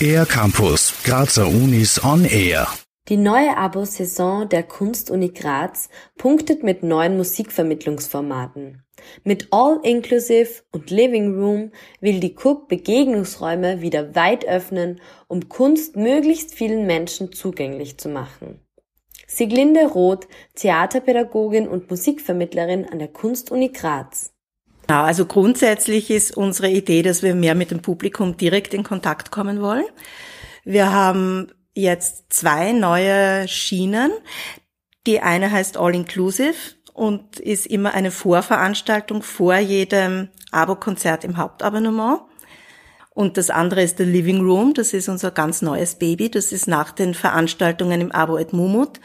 Air Campus, Grazer Unis on Air. Die neue Abo-Saison der Kunstuni Graz punktet mit neuen Musikvermittlungsformaten. Mit All Inclusive und Living Room will die Cook Begegnungsräume wieder weit öffnen, um Kunst möglichst vielen Menschen zugänglich zu machen. Siglinde Roth, Theaterpädagogin und Musikvermittlerin an der Kunstuni Graz. Also grundsätzlich ist unsere Idee, dass wir mehr mit dem Publikum direkt in Kontakt kommen wollen. Wir haben jetzt zwei neue Schienen. Die eine heißt All Inclusive und ist immer eine Vorveranstaltung vor jedem Abo-Konzert im Hauptabonnement. Und das andere ist der Living Room, das ist unser ganz neues Baby, das ist nach den Veranstaltungen im Abo et Mumut.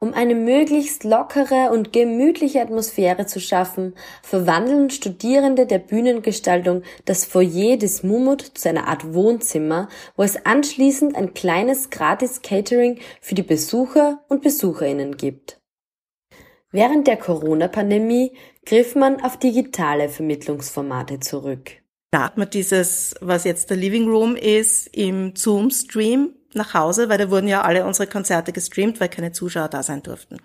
Um eine möglichst lockere und gemütliche Atmosphäre zu schaffen, verwandeln Studierende der Bühnengestaltung das Foyer des Mumut zu einer Art Wohnzimmer, wo es anschließend ein kleines Gratis-Catering für die Besucher und Besucherinnen gibt. Während der Corona-Pandemie griff man auf digitale Vermittlungsformate zurück. Da hat man dieses, was jetzt der Living Room ist, im Zoom-Stream nach Hause, weil da wurden ja alle unsere Konzerte gestreamt, weil keine Zuschauer da sein durften.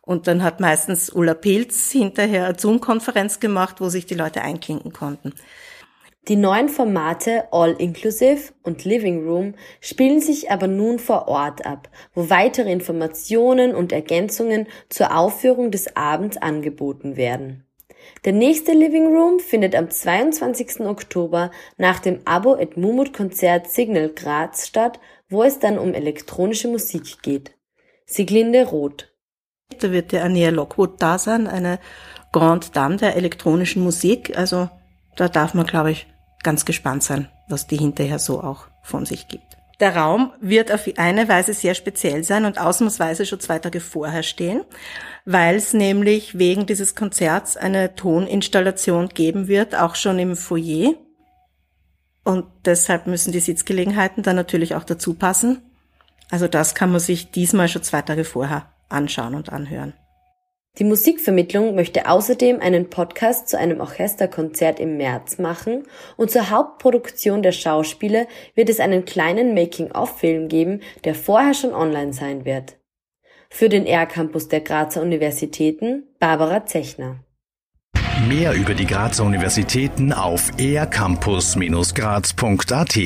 Und dann hat meistens Ulla Pilz hinterher eine Zoom-Konferenz gemacht, wo sich die Leute einklinken konnten. Die neuen Formate All Inclusive und Living Room spielen sich aber nun vor Ort ab, wo weitere Informationen und Ergänzungen zur Aufführung des Abends angeboten werden. Der nächste Living Room findet am 22. Oktober nach dem Abo et Mumut Konzert Signal Graz statt, wo es dann um elektronische Musik geht. Siglinde Roth. Da wird der Ania Lockwood da sein, eine Grande Dame der elektronischen Musik. Also da darf man, glaube ich, ganz gespannt sein, was die hinterher so auch von sich gibt. Der Raum wird auf eine Weise sehr speziell sein und ausnahmsweise schon zwei Tage vorher stehen, weil es nämlich wegen dieses Konzerts eine Toninstallation geben wird, auch schon im Foyer. Und deshalb müssen die Sitzgelegenheiten dann natürlich auch dazu passen. Also das kann man sich diesmal schon zwei Tage vorher anschauen und anhören. Die Musikvermittlung möchte außerdem einen Podcast zu einem Orchesterkonzert im März machen und zur Hauptproduktion der Schauspiele wird es einen kleinen Making-of-Film geben, der vorher schon online sein wird. Für den R-Campus der Grazer Universitäten Barbara Zechner. Mehr über die Grazer Universitäten auf ercampus-graz.at